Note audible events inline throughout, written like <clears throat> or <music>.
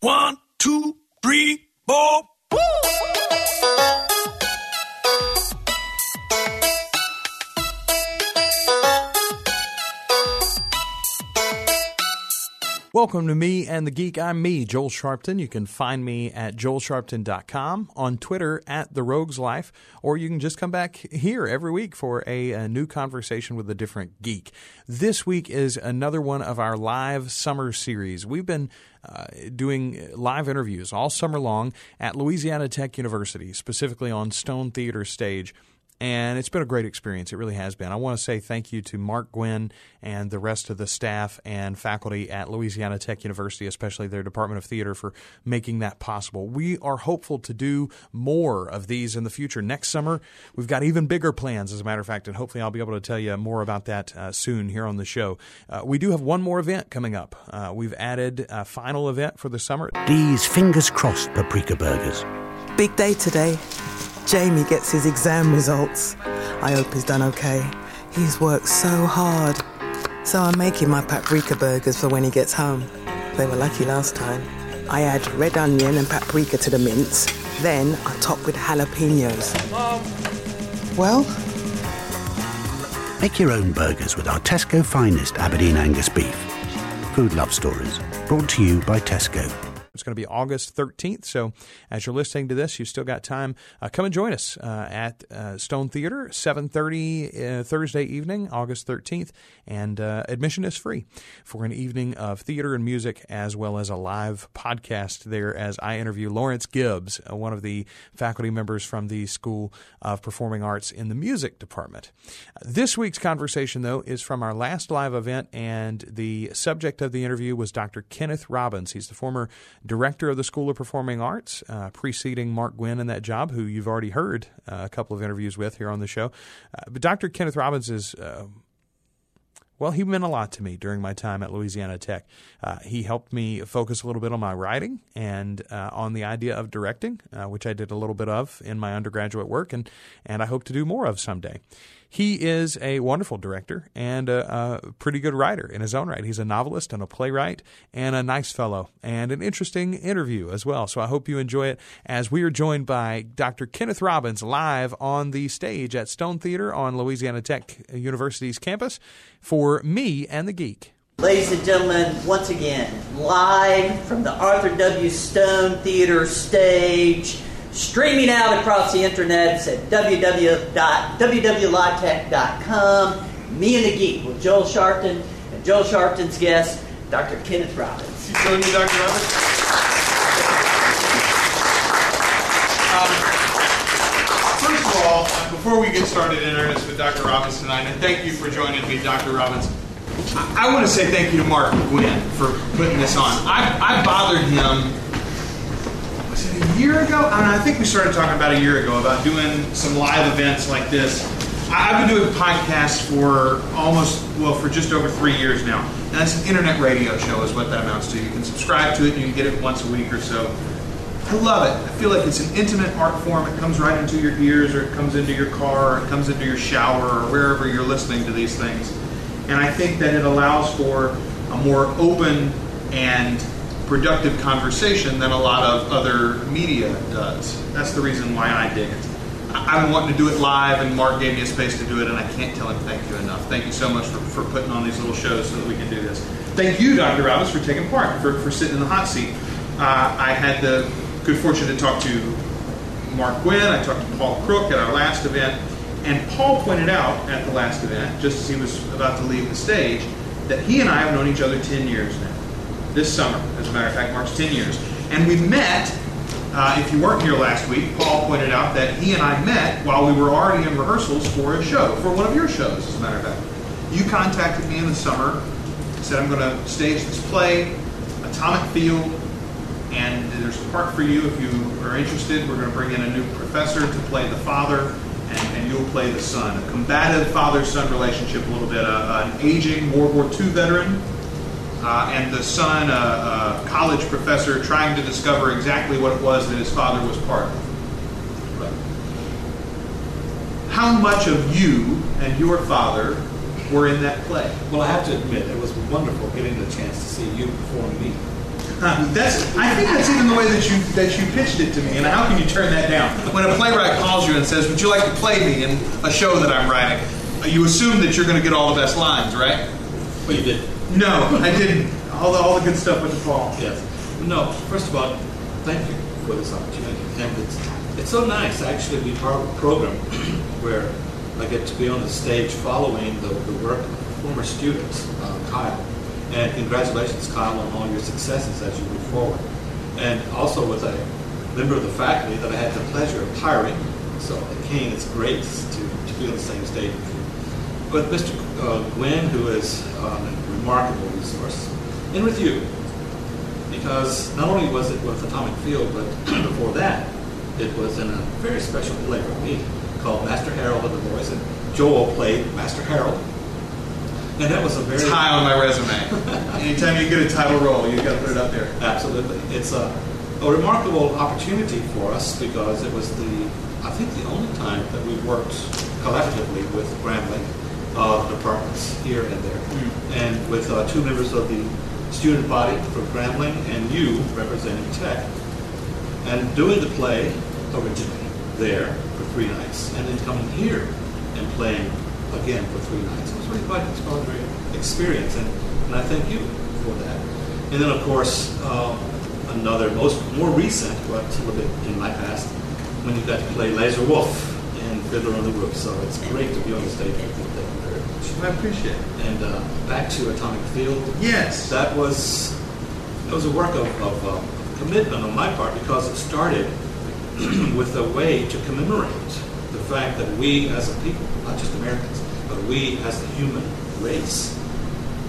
One, two, three, four. Welcome to Me and the Geek. I'm me, Joel Sharpton. You can find me at joelsharpton.com, on Twitter at The Rogues Life, or you can just come back here every week for a, a, new conversation with a different geek. This week is another one of our live summer series. We've been uh, doing live interviews all summer long at Louisiana Tech University, specifically on Stone Theater stage and it's been a great experience. It really has been. I want to say thank you to Mark Gwynn and the rest of the staff and faculty at Louisiana Tech University, especially their Department of Theater, for making that possible. We are hopeful to do more of these in the future. Next summer, we've got even bigger plans, as a matter of fact, and hopefully I'll be able to tell you more about that uh, soon here on the show. Uh, we do have one more event coming up. Uh, we've added a final event for the summer. These fingers crossed paprika burgers. Big day today. Jamie gets his exam results. I hope he's done okay. He's worked so hard. So I'm making my paprika burgers for when he gets home. They were lucky last time. I add red onion and paprika to the mince. Then I top with jalapenos. Well? Make your own burgers with our Tesco finest Aberdeen Angus beef. Food Love Stories, brought to you by Tesco. It's going to be August 13th. So as you're listening to this, you've still got time. Uh, come and join us uh, at uh, Stone Theater, 7.30 uh, Thursday evening, August 13th. And uh, admission is free for an evening of theater and music as well as a live podcast there as I interview Lawrence Gibbs, uh, one of the faculty members from the School of Performing Arts in the music department. This week's conversation, though, is from our last live event, and the subject of the interview was Dr. Kenneth Robbins. He's the former director of the School of Performing Arts, uh, preceding Mark Gwynn in that job, who you've already heard uh, a couple of interviews with here on the show. Uh, but Dr. Kenneth Robbins is. Uh, well, he meant a lot to me during my time at Louisiana Tech. Uh, he helped me focus a little bit on my writing and on the idea of directing, which I did a little bit of in my undergraduate work, and, and I hope to do more of someday. He is a wonderful director and a, a, pretty good writer in his own right. He's a novelist and a playwright and a nice fellow and an interesting interview as well. So I hope you enjoy it as we are joined by Dr. Kenneth Robbins live on the stage at Stone Theater on Louisiana Tech University's campus for Me and the Geek. Ladies and gentlemen, once again, live from the Arthur W. Stone Theater stage streaming out across the internet at www.www.livetech.com. Me and the Geek with Joel Sharpton and Joel Sharpton's guest, Dr. Kenneth Robbins. You Dr. Robbins? Um, first of all, uh, before we get started in earnest with Dr. Robbins tonight, and thank you for joining me, Dr. Robbins. I, I want to say thank you to Mark Gwynn for putting this on. I, I bothered him a year ago? I, I think we started talking about a year ago about doing some live events like this. I've been doing podcasts for almost, well, for just over three years now. And that's an internet radio show, is what that amounts to. You can subscribe to it and you can get it once a week or so. I love it. I feel like it's an intimate art form. It comes right into your ears, or it comes into your car, or it comes into your shower, or wherever you're listening to these things. And I think that it allows for a more open and productive conversation than a lot of other media does. That's the reason why I dig it. I'm wanting to do it live, and Mark gave me a space to do it, and I can't tell him thank you enough. Thank you so much for, for putting on these little shows so that we can do this. Thank you, Dr. Robbins, for taking part, for, for sitting in the hot seat. Uh, I had the good fortune to talk to Mark Gwynn, I talked to Paul Crook at our last event, and Paul pointed out at the last event, just as he was about to leave the stage, that he and I have known each other 10 years now this summer. As a matter of fact, marks 10 years. And we met, uh, if you weren't here last week, Paul pointed out that he and I met while we were already in rehearsals for a show, for one of your shows, as a matter of fact. You contacted me in the summer, said, I'm going to stage this play, Atomic Field, and there's a part for you if you are interested. We're going to bring in a new professor to play the father, and, and you'll play the son. A combative father son relationship, a little bit. Uh, an aging World War II veteran uh, and the son, a, a, college professor, trying to discover exactly what it was that his father was part of. How much of you and your father were in that play? Well, I have to admit, it was wonderful getting the chance to see you perform me. Huh, <laughs> That's. I think that's even the way that you that you pitched it to me. And how can you turn that down? When a playwright calls you and says, "Would you like to play me in a show that I'm writing?" You assume that you're going to get all the best lines, right? Well, you did. No, I didn't. All the all the good stuff went to Paul. Yes. No, first of all, thank you for this opportunity. And it's, it's so nice actually to be part of a program <clears throat> where I get to be on the stage following the, the work of former student, uh, Kyle. And congratulations, Kyle, on all your successes as you move forward. And also with a member of the faculty that I had the pleasure of hiring. So, Kane, it's great to, to be on the same stage with you. But Mr. Uh, Gwynn, who is um, a remarkable resource, and with you, because not only was it with Atomic Field, but <clears throat> before that, it was in a very special play for me called Master Harold and the Boys, and Joel played Master Harold. And that was a very It's high on my resume. <laughs> Anytime you get a title role, you've got to put it up there. Absolutely. It's a, a remarkable opportunity for us because it was the, I think, the only time that we worked collectively with Grambling uh, departments here and there. And with uh, two members of the student body from Grambling and you representing Tech. And doing the play originally there for three nights and then coming here and playing again for three nights. It was really quite an extraordinary experience, and, and I thank you for that. And then, of course, um, another most more recent, but a little bit in my past, when you got to play Lazar Wolf in Fiddler on the Roof. So it's great to be on the stage with you. Thank you very much. I appreciate it. And uh, back to Atomic Field. Yes. That was that was a work of, of uh, commitment on my part because it started <clears throat> with a way to commemorate the fact that we as a people, not just Americans, but we as the human race,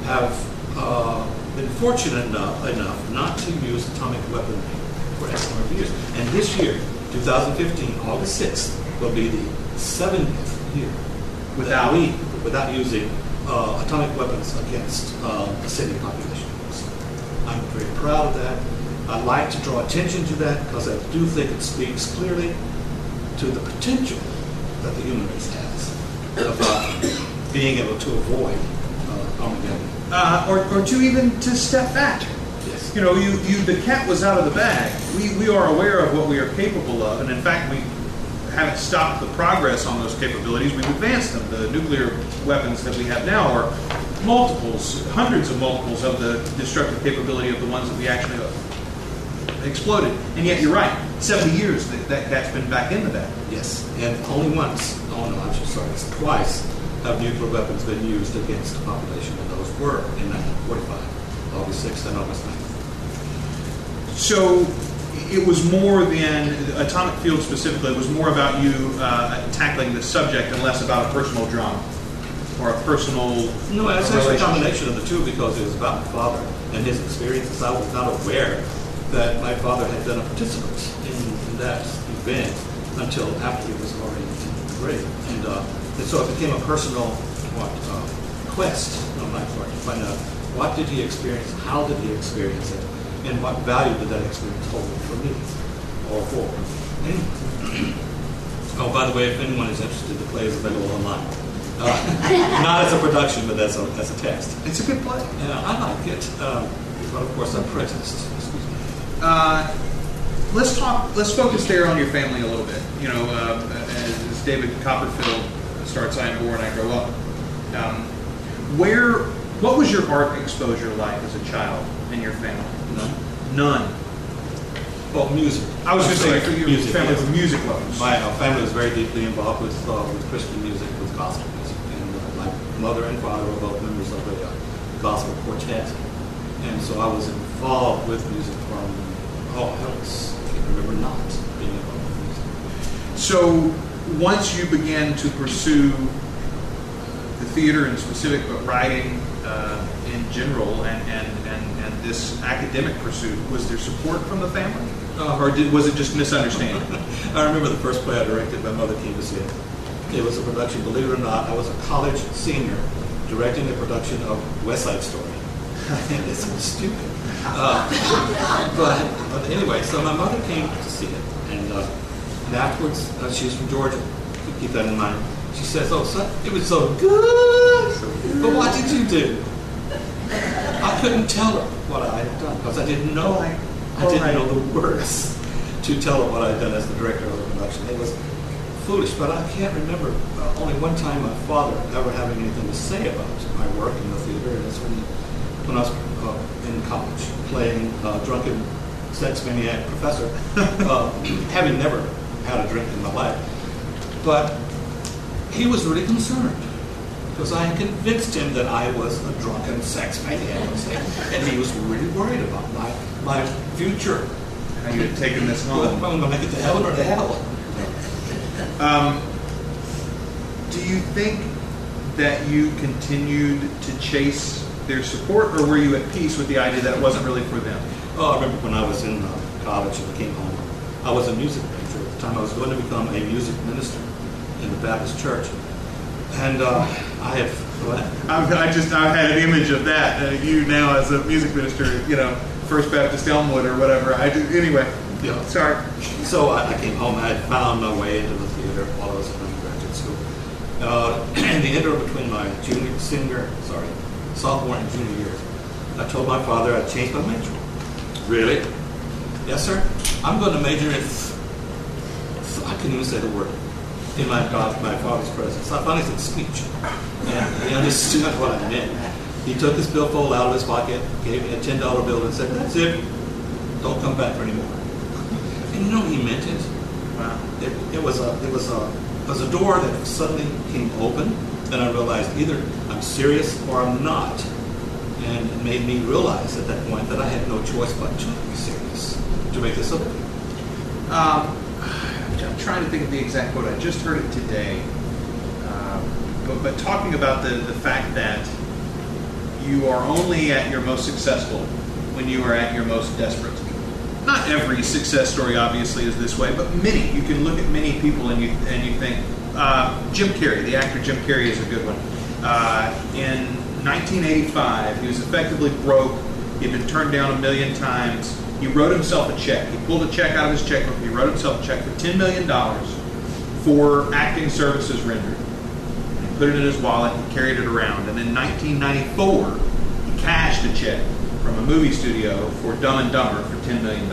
have uh, been fortunate enough, enough not to use atomic weaponry for X number of years. And this year, 2015, August 6th, will be the 70th year without we, without using uh, atomic weapons against uh, a city population. So I'm very proud of that. I'd like to draw attention to that because I do think it speaks clearly to the potential that the human race has of uh, being able to avoid uh, Armageddon. Uh, or, or to even to step back. Yes. You know, you, you the cat was out of the bag. We, we are aware of what we are capable of, and in fact, we haven't stopped the progress on those capabilities. We've advanced them. The nuclear weapons that we have now are multiples, hundreds of multiples of the destructive capability of the ones that we actually exploded. And yet, you're right. 70 years that, that cat's been back in the bag. Yes, and only once, oh no, I'm so sorry, it's twice have nuclear weapons been used against the population, and those were in 1945, August 6th and August 9th. So it was more than atomic field specifically. It was more about you uh, tackling the subject and less about a personal drama or a personal. No, it's actually a combination of the two because it was about my father and his experiences. I was not aware that my father had been a participant in, in that event until after he was already in the grave. And, uh, and so it became a personal what, uh, quest on my part to find out what did he experience, how did he experience it, and what value did that experience hold for me or for anyone. Oh, by the way, if anyone is interested, the play is available online. Uh, <laughs> not as a production, but as a, as a text. It's a good play. Yeah, I like it. Um, but of course, I'm prejudiced. Excuse me. Uh, let's talk. Let's focus there on your family a little bit. You know, uh, as, as David Copperfield starts "I am born, and I grow up." Um, where, what was your art exposure like as a child in your family? None. None. Well, music. I was just saying, for your music. family yes. were music lovers. My uh, family was very deeply involved with, uh, with Christian music, with gospel music, and uh, my mother and father were both members of a uh, gospel quartet, and so I was involved with music from oh, I was, I can remember not being involved with music. So once you began to pursue the theater in specific, but writing uh, in general, and, and, and, and this academic pursuit, was there support from the family? Uh, or did, was it just misunderstanding? <laughs> I remember the first play I directed, my mother came to see it. It was a production, believe it or not, I was a college senior directing a production of West Side Story. <laughs> and it's stupid. Uh, but, but anyway, so my mother came to see it. And, uh, and afterwards, uh, she was from Georgia. Keep that in mind. She says, oh, son, it was so good. But what did you do? I, couldn't tell her what I had done because I didn't know. I didn't Right. know the words to tell her what I had done as the director of the production. It was foolish, but I can't remember uh, only one time my father ever having anything to say about my work in the theater, and it's when, when I was uh, in college playing uh, drunken sex maniac professor, <laughs> uh, having never had a drink in my life. But he was really concerned because I had convinced him that I was a drunken sex maniac, and he was really worried about my, my future. How you had taken this Well, home? I'm going to get to heaven or to hell. Um, do you think that you continued to chase their support, or were you at peace with the idea that it wasn't really for them? Oh, I remember when I was in uh, college and I came home. I was a music major at the time. I was going to become a music minister in the Baptist church, and uh, I have what? I, I just I had an image of that. Uh, you now as a music minister, you know, First Baptist Elmwood or whatever. I do anyway. Yeah. Sorry. So I, I came home. I had found my way into the theater while I was in undergraduate school. Uh, <clears throat> in the interim between my junior, senior, sorry, sophomore and junior years, I told my father I'd changed my major. Really? Yes, sir. I'm going to major in. I can't even say the word in my my father's presence. I finally said speech, and he understood <laughs> what I meant. He took his billfold out of his pocket, gave me a ten dollar bill, and said, "That's it. Don't come back for any more." <laughs> And you know he meant it. Wow. It, it was a it was a it was a door that suddenly came open, and I realized either I'm serious or I'm not, and it made me realize at that point that I had no choice but to be serious to make this a. Um, trying to think of the exact quote. I just heard it today. Um, but, but talking about the, the fact that you are only at your most successful when you are at your most desperate. Not every success story, obviously, is this way, but many. You can look at many people and you and you think uh, Jim Carrey, the actor Jim Carrey, is a good one. Uh, in 1985, he was effectively broke. He'd been turned down a million times. He wrote himself a check. He pulled a check out of his checkbook. He wrote himself a check for $10 million for acting services rendered. He put it in his wallet. He carried it around. And in 1994, he cashed a check from a movie studio for Dumb and Dumber for $10 million.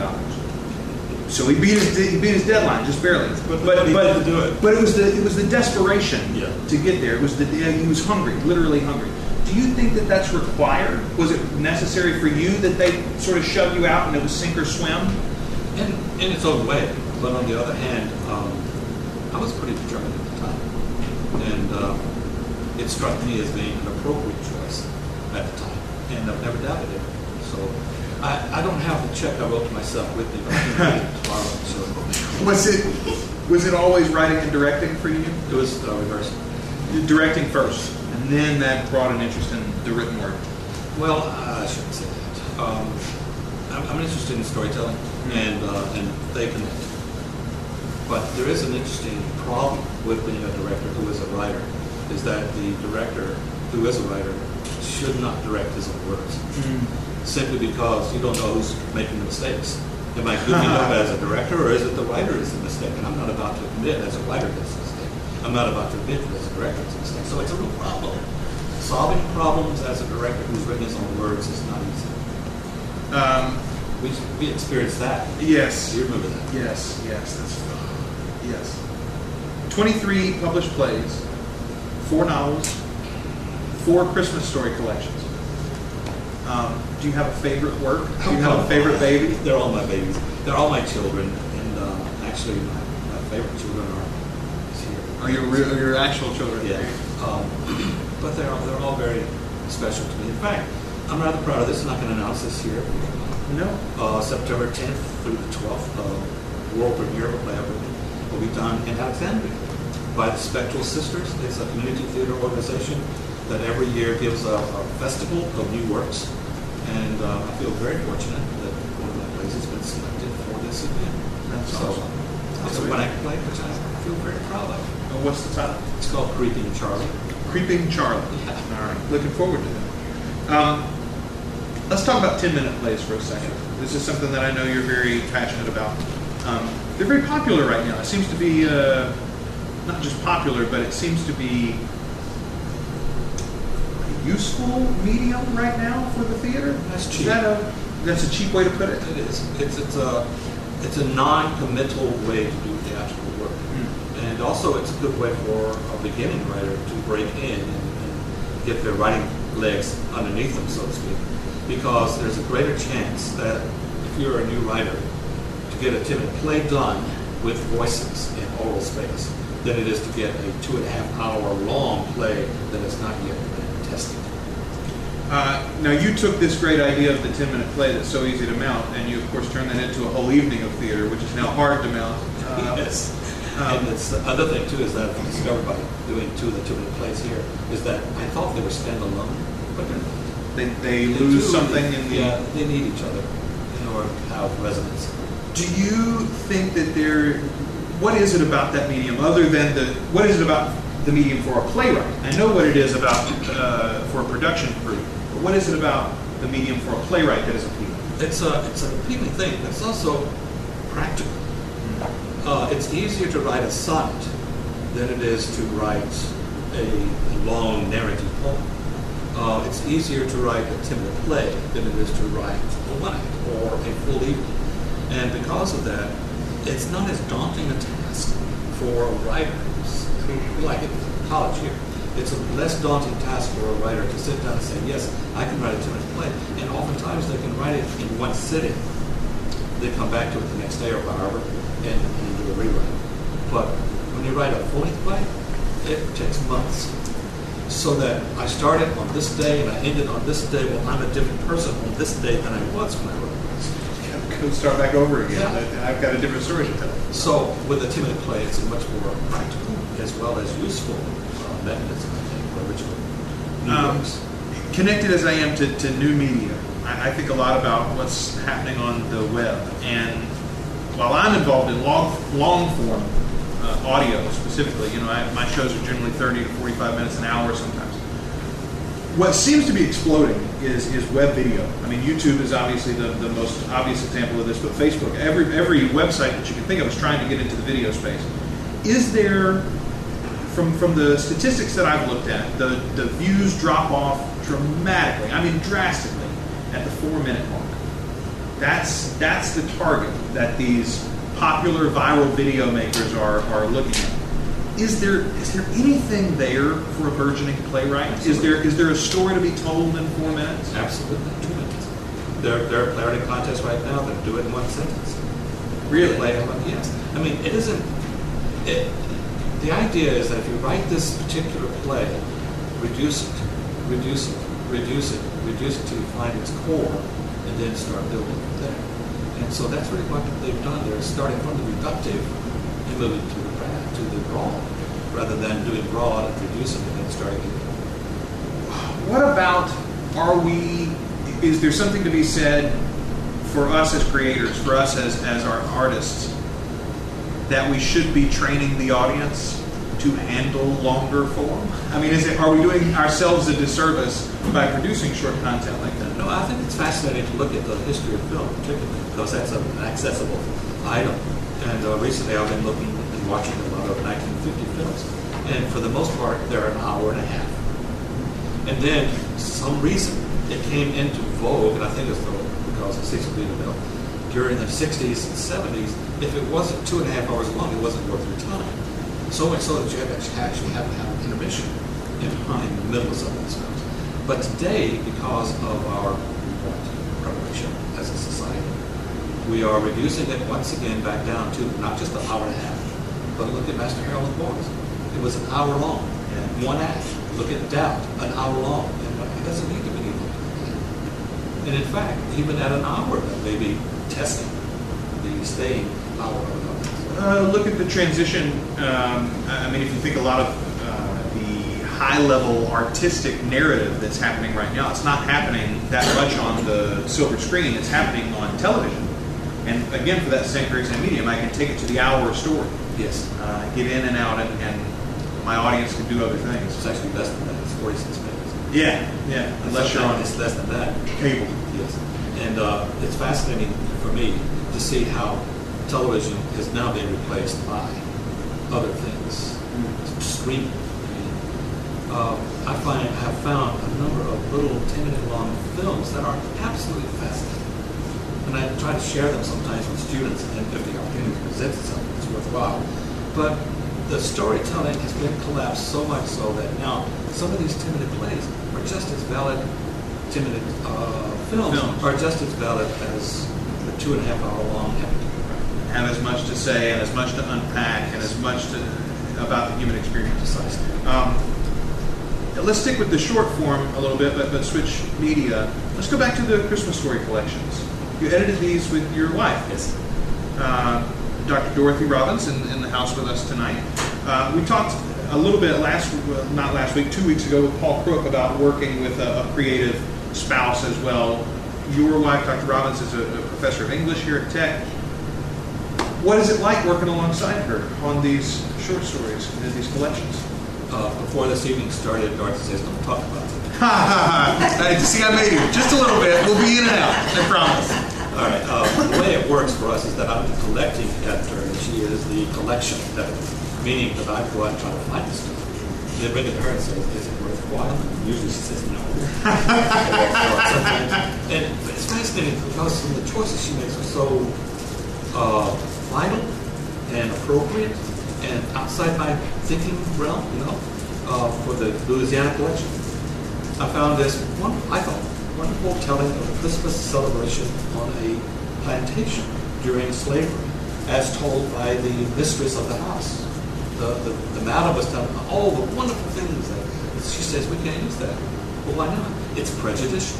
So he beat his he beat his deadline just barely. But- but to do it. But it was the it was the desperation Yeah. to get there. It was the he was hungry, literally hungry. Do you think that that's required? Was it necessary for you that they sort of shoved you out and it was sink or swim? in, in its own way. But on the other hand, um, I was pretty determined at the time. And uh, it struck me as being an appropriate choice at the time. And I've never doubted it. So I, I don't have the check I wrote to myself with me, but I can read it tomorrow. So Was it was it always writing and directing for you? it was uh, reversed. Directing first, and then that brought an interest in the written word. Well, I shouldn't say that. Um, I'm, I'm interested in storytelling, and uh, and they connect. But there is an interesting problem with being a director who is a writer, is that the director who is a writer should not direct his own works, simply because you don't know who's making the mistakes. Am I goofing up as a <laughs> director, or is it the writer is the mistake? And I'm not about to admit as a writer this mistake. I'm not about to admit that as a director mistake. So it's a real problem. Solving problems as a director who's written his own words is not easy. Um, We, we experienced that. yes, you remember that? yes, yes. That's yes. Twenty-three published plays, four novels, four Christmas story collections. Um, do you have a favorite work? Do you have a favorite baby? <laughs> They're all my babies. They're all my children. And uh, actually, my, my favorite children are. Are your real- your actual children? Yeah. Um, <clears throat> but they're all, they're all very special to me. In fact, I'm rather proud of this, and going to announce this here. No. Uh, September 10th through the 12th, uh, world premiere of a play I've will be done in Alexandria by the Spectral Sisters. It's a community theater organization that every year gives a, a festival of new works. And uh, I feel very fortunate that one of my plays has been selected for this event. That's so, awesome. It's a one-act play, which I feel very proud of. Uh, What's the title? It's called Creeping Charlie. Creeping Charlie. All right. Looking forward to that. Um, let's talk about 10 minute plays for a second. This is something that I know you're very passionate about. Um, they're very popular right now. It seems to be not just popular, but it seems to be a useful medium right now for the theater? That's Is cheap. that a that's a cheap way to put it? It is. It's, it's a it's a non-committal way to do and also it's a good way for a beginning writer to break in and, get their writing legs underneath them, so to speak, because there's a greater chance that if you're a new writer, to get a timid play done with voices in oral space than it is to get a two and a half hour long play that has not yet been tested. Uh, now you took this great idea of the 10 minute play that's so easy to mount, and you of course turned that into a whole evening of theater, which is now hard to mount. Uh, <laughs> yes. Um, and it's the other thing too is that I discovered by doing two of the two minute plays here is that I thought they were standalone, but they're not. They, they They lose do- something in the. yeah they need each other in order to have resonance. Do you think that there? What is it about that medium, other than the? What is it about the medium for a playwright? I know what it is about uh, for a production crew, but what is it about the medium for a playwright that is appealing? It's a it's an appealing thing. but It's also practical. Uh, it's easier to write a sonnet than it is to write a long narrative poem. Uh, it's easier to write a timid play than it is to write a act or a full evening. And because of that, it's not as daunting a task for a writer who, like it in college here. It's a less daunting task for a writer to sit down and say, yes, I can write a timid play. And oftentimes they can write it in one sitting. They come back to it the next day or however and, and rewrite. But when you write a full-length play, it takes months. So that I started on this day and I ended on this day. Well, I'm a different person on this day than I was when I wrote this. Go start back over again. Yeah. I- I've got a different story to tell. So with a timid play, it's a much more practical as well as useful uh, mechanism, I think, for original Um, connected as I am to, to new media, I, I think a lot about what's happening on the web. And while I'm involved in long, long form uh, audio specifically, you know, I, my shows are generally 30 to 45 minutes an hour sometimes. What seems to be exploding is, is web video. I mean, YouTube is obviously the, the most obvious example of this, but Facebook, every, every website that you can think of is trying to get into the video space. Is there from from the statistics that I've looked at, the, the views drop off dramatically. I mean, drastically at the four minute mark. That's that's the target that these popular viral video makers are, are looking at. Is there is there anything there for a burgeoning playwright? Is there is there a story to be told in four minutes? Absolutely, two minutes. There, there are playwriting contests right now that do it in one sentence. Really? Play, yes. I mean, it isn't. It, the idea is that if you write this particular play, reduce it, reduce it, reduce it, reduce it you find its core, and then start building from there. And so that's really what they've done. They're starting from the reductive and moving to the to the broad, rather than doing broad and reducing and starting What about are we? Is there something to be said for us as creators, for us as, as our artists, that we should be training the audience to handle longer form? I mean, is it are we doing ourselves a disservice by producing short content like No, I think it's fascinating to look at the history of film, particularly because that's an accessible item. And uh, recently, I've been looking and watching a lot of 1950 films, and for the most part, they're an hour and a half. And then, some reason, it came into vogue, and I think it's because of Cecil B. DeMille. During the 60s and 70s, if it wasn't two and a half hours long, it wasn't worth your time. So much so that you actually have to have an intermission in, in the middle of some of these films. But today, because of our preparation as a society, we are reducing it once again back down to not just an hour and a half, but look at Master Harold Boys. It was an hour long, and one act. Look at Doubt, an hour long, and it doesn't need to be any longer. And in fact, even at an hour, that may be testing the staying. Uh, look at the transition. Um, I mean, if you think a lot of the high-level artistic narrative that's happening right now, it's not happening that much on the silver screen. It's happening on television. And again, for that same very same medium, I can take it to the hour of story, Yes, uh, get in and out, and, and my audience can do other things. it's actually less than that. It's 46 minutes. Yeah, yeah. Unless you're on It's less than that. cable. Yes, and uh, it's fascinating for me to see how television has now been replaced by other things, streaming. I uh, I find have found a number of little 10 minute long films that are absolutely fascinating. And I try to share them sometimes with students, and if the opportunity presents itself, it's worthwhile. But the storytelling has been collapsed so much so that now some of these 10 minute plays are just as valid, 10 minute uh, films, Films. are just as valid as the two and a half hour long epic. Have as much to say and as much to unpack and as much to, about the human experience. Precisely. Um, let's stick with the short form a little bit, but, but switch media. Let's go back to the Christmas story collections. You edited these with your wife, Yes. uh, Dr. Dorothy Robbins, in, in the house with us tonight. Uh, we talked a little bit last, well, not last week, two weeks ago with Paul Crook about working with a, a creative spouse as well. Your wife, Dr. Robbins, is a, a professor of English here at Tech. What is it like working alongside her on these short stories and these collections? Uh, before this evening started, Dorothy says, don't talk about it. Ha ha ha! See, I made you just a little bit. We'll be in and out. I promise. All right. Uh, the way it works for us is that I'm the collecting editor, and she is the collection editor, meaning that I go out and try to find the stuff. Then bring it to her and say, is it worthwhile? And usually she says no. <laughs> and it's fascinating because some of the choices she makes are so uh, vital and appropriate and outside my thinking realm, you know, uh, for the Louisiana collection. I found this one, I thought, wonderful telling of a Christmas celebration on a plantation during slavery, as told by the mistress of the house. The, the, the madam was telling all the wonderful things that she says we can't use that. Well, why not? It's prejudicial.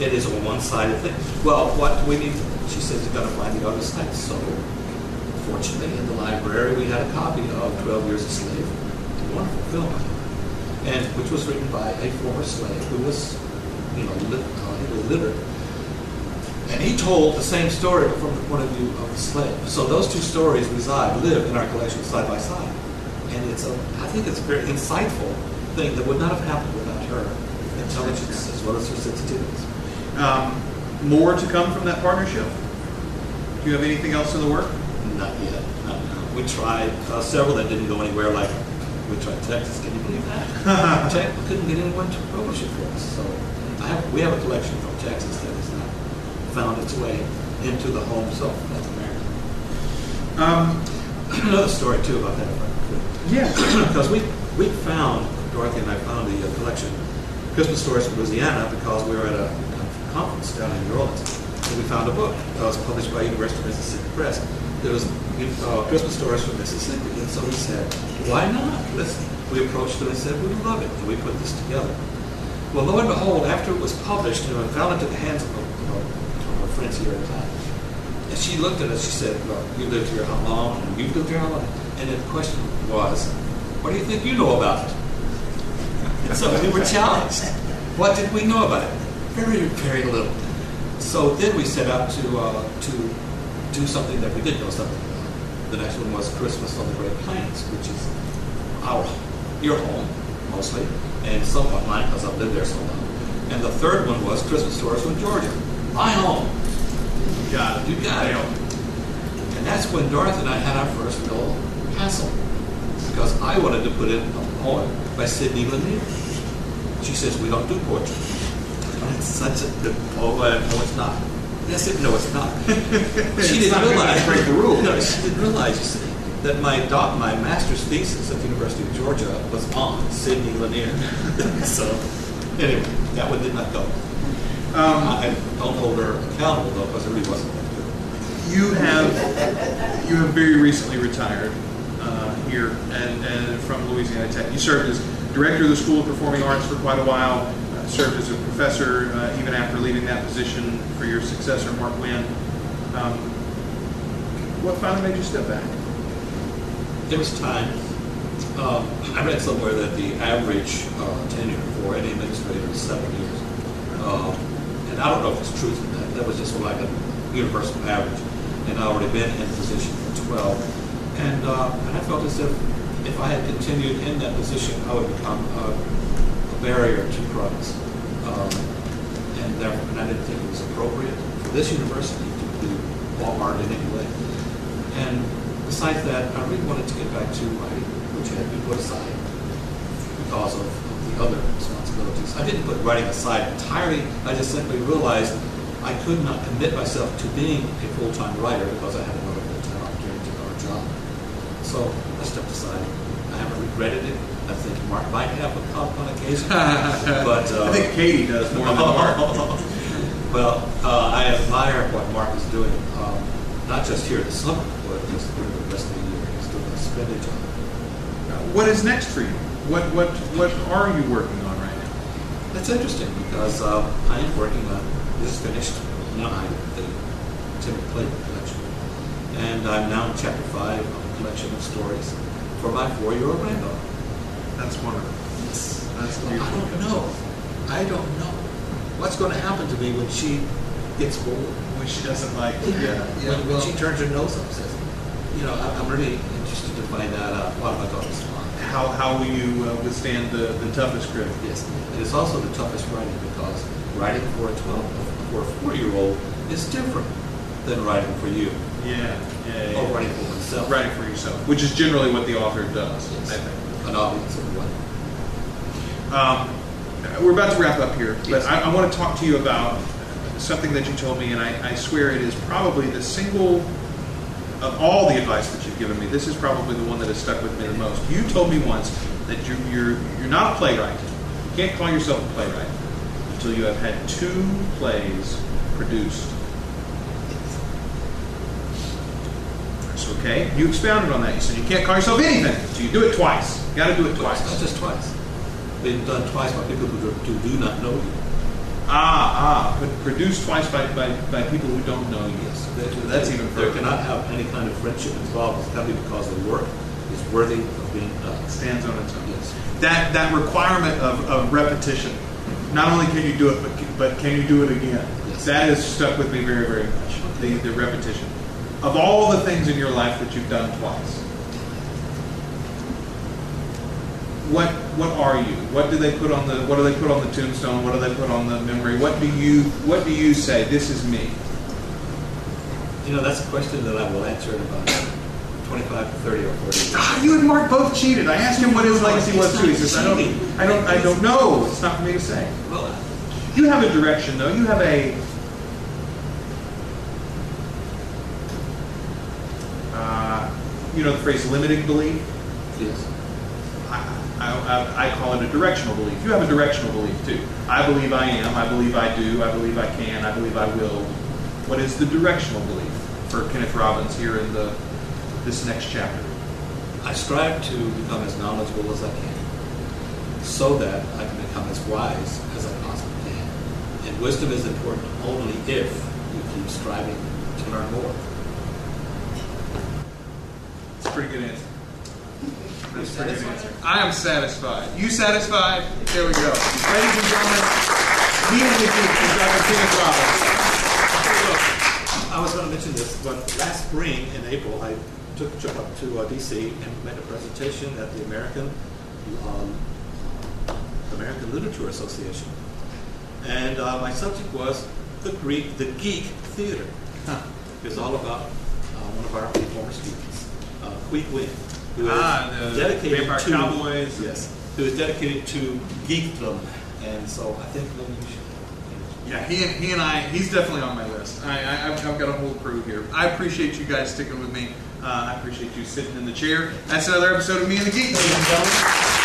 It is a one-sided thing. Well, what do we need? She says you've got to find the other side. So, fortunately, in the library we had a copy of 12 Years a Slave, a wonderful film, and which was written by a former slave who was, you know, lit, uh, illiterate. And he told the same story from the point of view of the slave. So those two stories reside, live in our collection side by side. And it's a, I think it's a very insightful thing that would not have happened without her intelligence as well as her sensitivities. Um, more to come from that partnership. Do you have anything else in the work? Not yet. Not. We tried uh, several that didn't go anywhere. Like we tried Texas. Can you believe that? <laughs> Tex- we couldn't get anyone to publish it for us. So I have, we have a collection from Texas that has not found its way into the homes of North America. Um, <clears throat> Another story too about that, if I could. yeah. <clears throat> because we we found Dorothy and I found the uh, collection Christmas stories from Louisiana because we were at a conference down in New Orleans and we found a book that was published by University of Mississippi Press. There was uh, Christmas stories from Mississippi, and so we said, why not? Let's. We approached them and said, we love it, and we put this together. Well, lo and behold, after it was published, you know, it fell into the hands of, you know, of our friends here at the time. And she looked at us, she said, well, you lived here how long? And you've lived here how long? And the question was, what do you think you know about it? And so we were challenged. What did we know about it? Very, very little. So then we set out to, uh, to do something that we did know something. The next one was Christmas on the Great Plains, which is our, your home, mostly, and somewhat mine because I've lived there so long. And the third one was Christmas stories from Georgia, my home. Got it. You got it. And that's when Dorothy and I had our first little hassle. Because I wanted to put in a poem by Sidney Lanier. She says, we don't do poetry. It's such a good poem. Uh, No, it's not. Yes, it, no, it's not. <laughs> she didn't not realize. break the rules. No, she didn't realize, you see, that my doc, my master's thesis at the University of Georgia was on Sidney Lanier. <laughs> so, anyway, that one did not go. Um, I don't hold her accountable though, because it really wasn't that good. you have you have very recently retired uh, here and, and from Louisiana Tech. You served as director of the School of Performing Arts for quite a while. Uh, served as a professor uh, even after leaving that position for your successor, Mark Gwynn. Um, what finally made you step back? There was time. Um, I read somewhere that the average uh, tenure for any administrator is seven years. Um, and I don't know if it's truth in that. That was just like a universal average. And I'd already been in position for 12. And, uh, and I felt as if if I had continued in that position, I would become a barrier to progress. Um, and, therefore, and I didn't think it was appropriate for this university to do Walmart in any way. And besides that, I really wanted to get back to my, which had been put aside because of the other responsibilities. I didn't put writing aside entirely. I just simply realized I could not commit myself to being a full-time writer because I had another full-time opportunity or job. So I stepped aside. I haven't regretted it. I think Mark might have a cup on occasion, <laughs> but uh, I think Katie does more than Mark. <laughs> well, uh, I admire what Mark is doing, um, not just here this summer, but just through the rest of the year. He's doing a splendid job. What is next for you? What what what are you working on right now? That's interesting because uh, I am working on this finished nine, the Timmy Clayton collection, and I'm now in chapter five of a collection of stories for my four-year-old granddaughter. That's wonderful. That's I don't know. I don't know what's going to happen to me when she gets bored. When she doesn't like, Yeah, yeah, when, when she turns her nose up, says, you know, I, I'm really interested to find that out. What my daughter's. How how will you uh, withstand the the toughest critic? Yes, it is also the toughest writing because writing for a 12, or a four-year-old is different than writing for you Yeah, yeah, yeah. or writing for myself. Writing for yourself, which is generally what the author does. Yes. I think. An audience of. Um, we're about to wrap up here, but Yes. I, I want to talk to you about something that you told me, and I, I swear it is probably the single of all the advice that you've given me. This is probably the one that has stuck with me the most. You told me once that you, you're you're not a playwright. You can't call yourself a playwright until you have had two plays produced. That's okay. You expounded on that. You said you can't call yourself anything until you do it twice. You got to do it Twice, not just twice. Been done twice by people who do, do not know you. Ah, ah, but produced twice by, by, by people who don't know you. Yes, there- That's even There further. cannot have any kind of friendship involved. It's got to be because the work is worthy of being done. Stands on its own. Yes. That, that requirement of, of repetition, not only can you do it, but, but can you do it again? Yes. That has stuck with me very, very much, the, the repetition. Of all the things in your life that you've done twice, what what are you? What do they put on the what do they put on the tombstone? What do they put on the memory? What do you what do you say? This is me. You know, that's a question that I will answer in about 25 to 30 or 40. Ah, you and Mark both cheated. I asked him what his legacy was too. He says, I don't, I don't, I don't know. It's not for me to say. Well, You have a direction, though. You have a. Uh, you know the phrase limiting belief? yes. I, I, I- I call it a directional belief. You have a directional belief, too. I believe I am. I believe I do. I believe I can. I believe I will. What is the directional belief for Kenneth Robbins here in the this next chapter? I strive to become as knowledgeable as I can so that I can become as wise as I possibly can. And wisdom is important only if you keep striving to learn more. It's a pretty good answer. That's a pretty good answer. I am satisfied. You satisfied? There we go. Ladies and gentlemen, meeting with you is Dr. Kenneth Robbins. I was going to mention this, but last spring in April, I took a trip up to uh, D.C. and made a presentation at the American um, American Literature Association, and uh, my subject was the Greek, the geek theater. It was all about uh, one of our former students, uh, Qui Nguyen, who is Ah, the dedicated Vampire to Cowboys. Yes, who is dedicated to geekdom, and so I think maybe you should. Yeah, he and, he and I, he's definitely on my list. I, I, I've, I've got a whole crew here. I appreciate you guys sticking with me. Uh, I appreciate you sitting in the chair. That's another episode of Me and the Geek, ladies and gentlemen.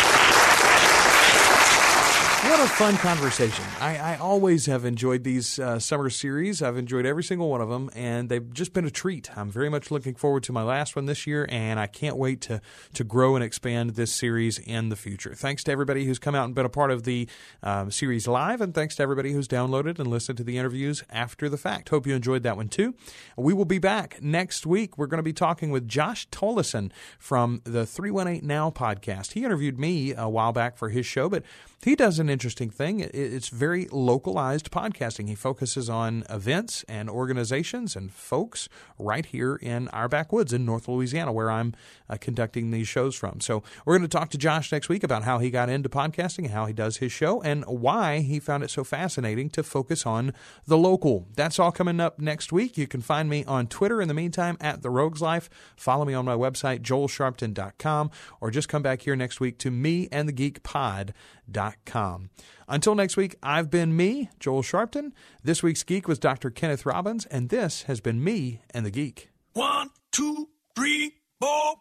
What a fun conversation. I, I always have enjoyed these uh, summer series. I've enjoyed every single one of them, and they've just been a treat. I'm very much looking forward to my last one this year, and I can't wait to, to grow and expand this series in the future. Thanks to everybody who's come out and been a part of the um, series live, and thanks to everybody who's downloaded and listened to the interviews after the fact. Hope you enjoyed that one too. We will be back next week. We're going to be talking with Josh Tolleson from the 318 Now podcast. He interviewed me a while back for his show, but he does an interesting thing. It's very localized podcasting. He focuses on events and organizations and folks right here in our backwoods in North Louisiana, where I'm uh, conducting these shows from. So we're going to talk to Josh next week about how he got into podcasting and how he does his show and why he found it so fascinating to focus on the local. That's all coming up next week. You can find me on Twitter in the meantime at The Rogues Life. Follow me on my website, joelsharpton.com, or just come back here next week to me and the Geek Pod.com. Until next week, I've been me, Joel Sharpton. This week's Geek was Dr. Kenneth Robbins, and this has been me and the Geek. One, two, three, four.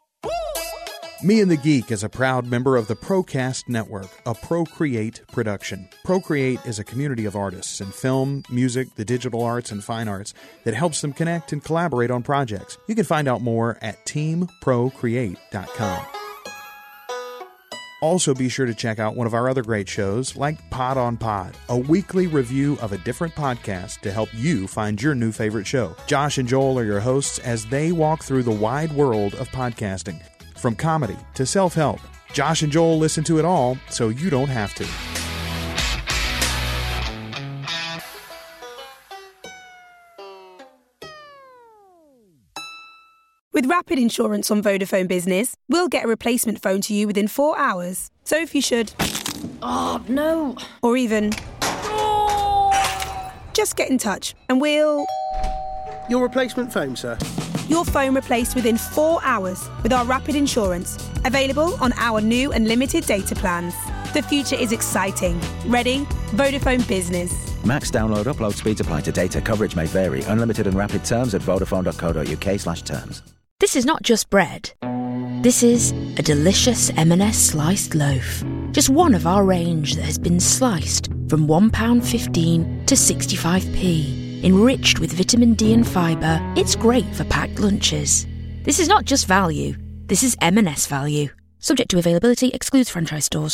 Me and the Geek is a proud member of the Procast Network, a Procreate production. Procreate is a community of artists in film, music, the digital arts, and fine arts that helps them connect and collaborate on projects. You can find out more at teamprocreate.com. Also, be sure to check out one of our other great shows like Pod on Pod, a weekly review of a different podcast to help you find your new favorite show. Josh and Joel are your hosts as they walk through the wide world of podcasting. From comedy to self help, Josh and Joel listen to it all so you don't have to. With Rapid Insurance on Vodafone Business, we'll get a replacement phone to you within four hours. So if you should. Oh, no. Or even. Oh. Just get in touch and we'll. Your replacement phone, sir? your phone replaced within four hours with our Rapid Insurance, available on our new and limited data plans. The future is exciting. Ready? Vodafone Business. Max download upload speeds apply to data. Coverage may vary. Unlimited and rapid terms at vodafone.co.uk slash terms. This is not just bread. This is a delicious M&S sliced loaf. Just one of our range that has been sliced from £1.15 to 65p. Enriched with vitamin D and fibre, it's great for packed lunches. This is not just value, this is M&S value. Subject to availability, excludes franchise stores.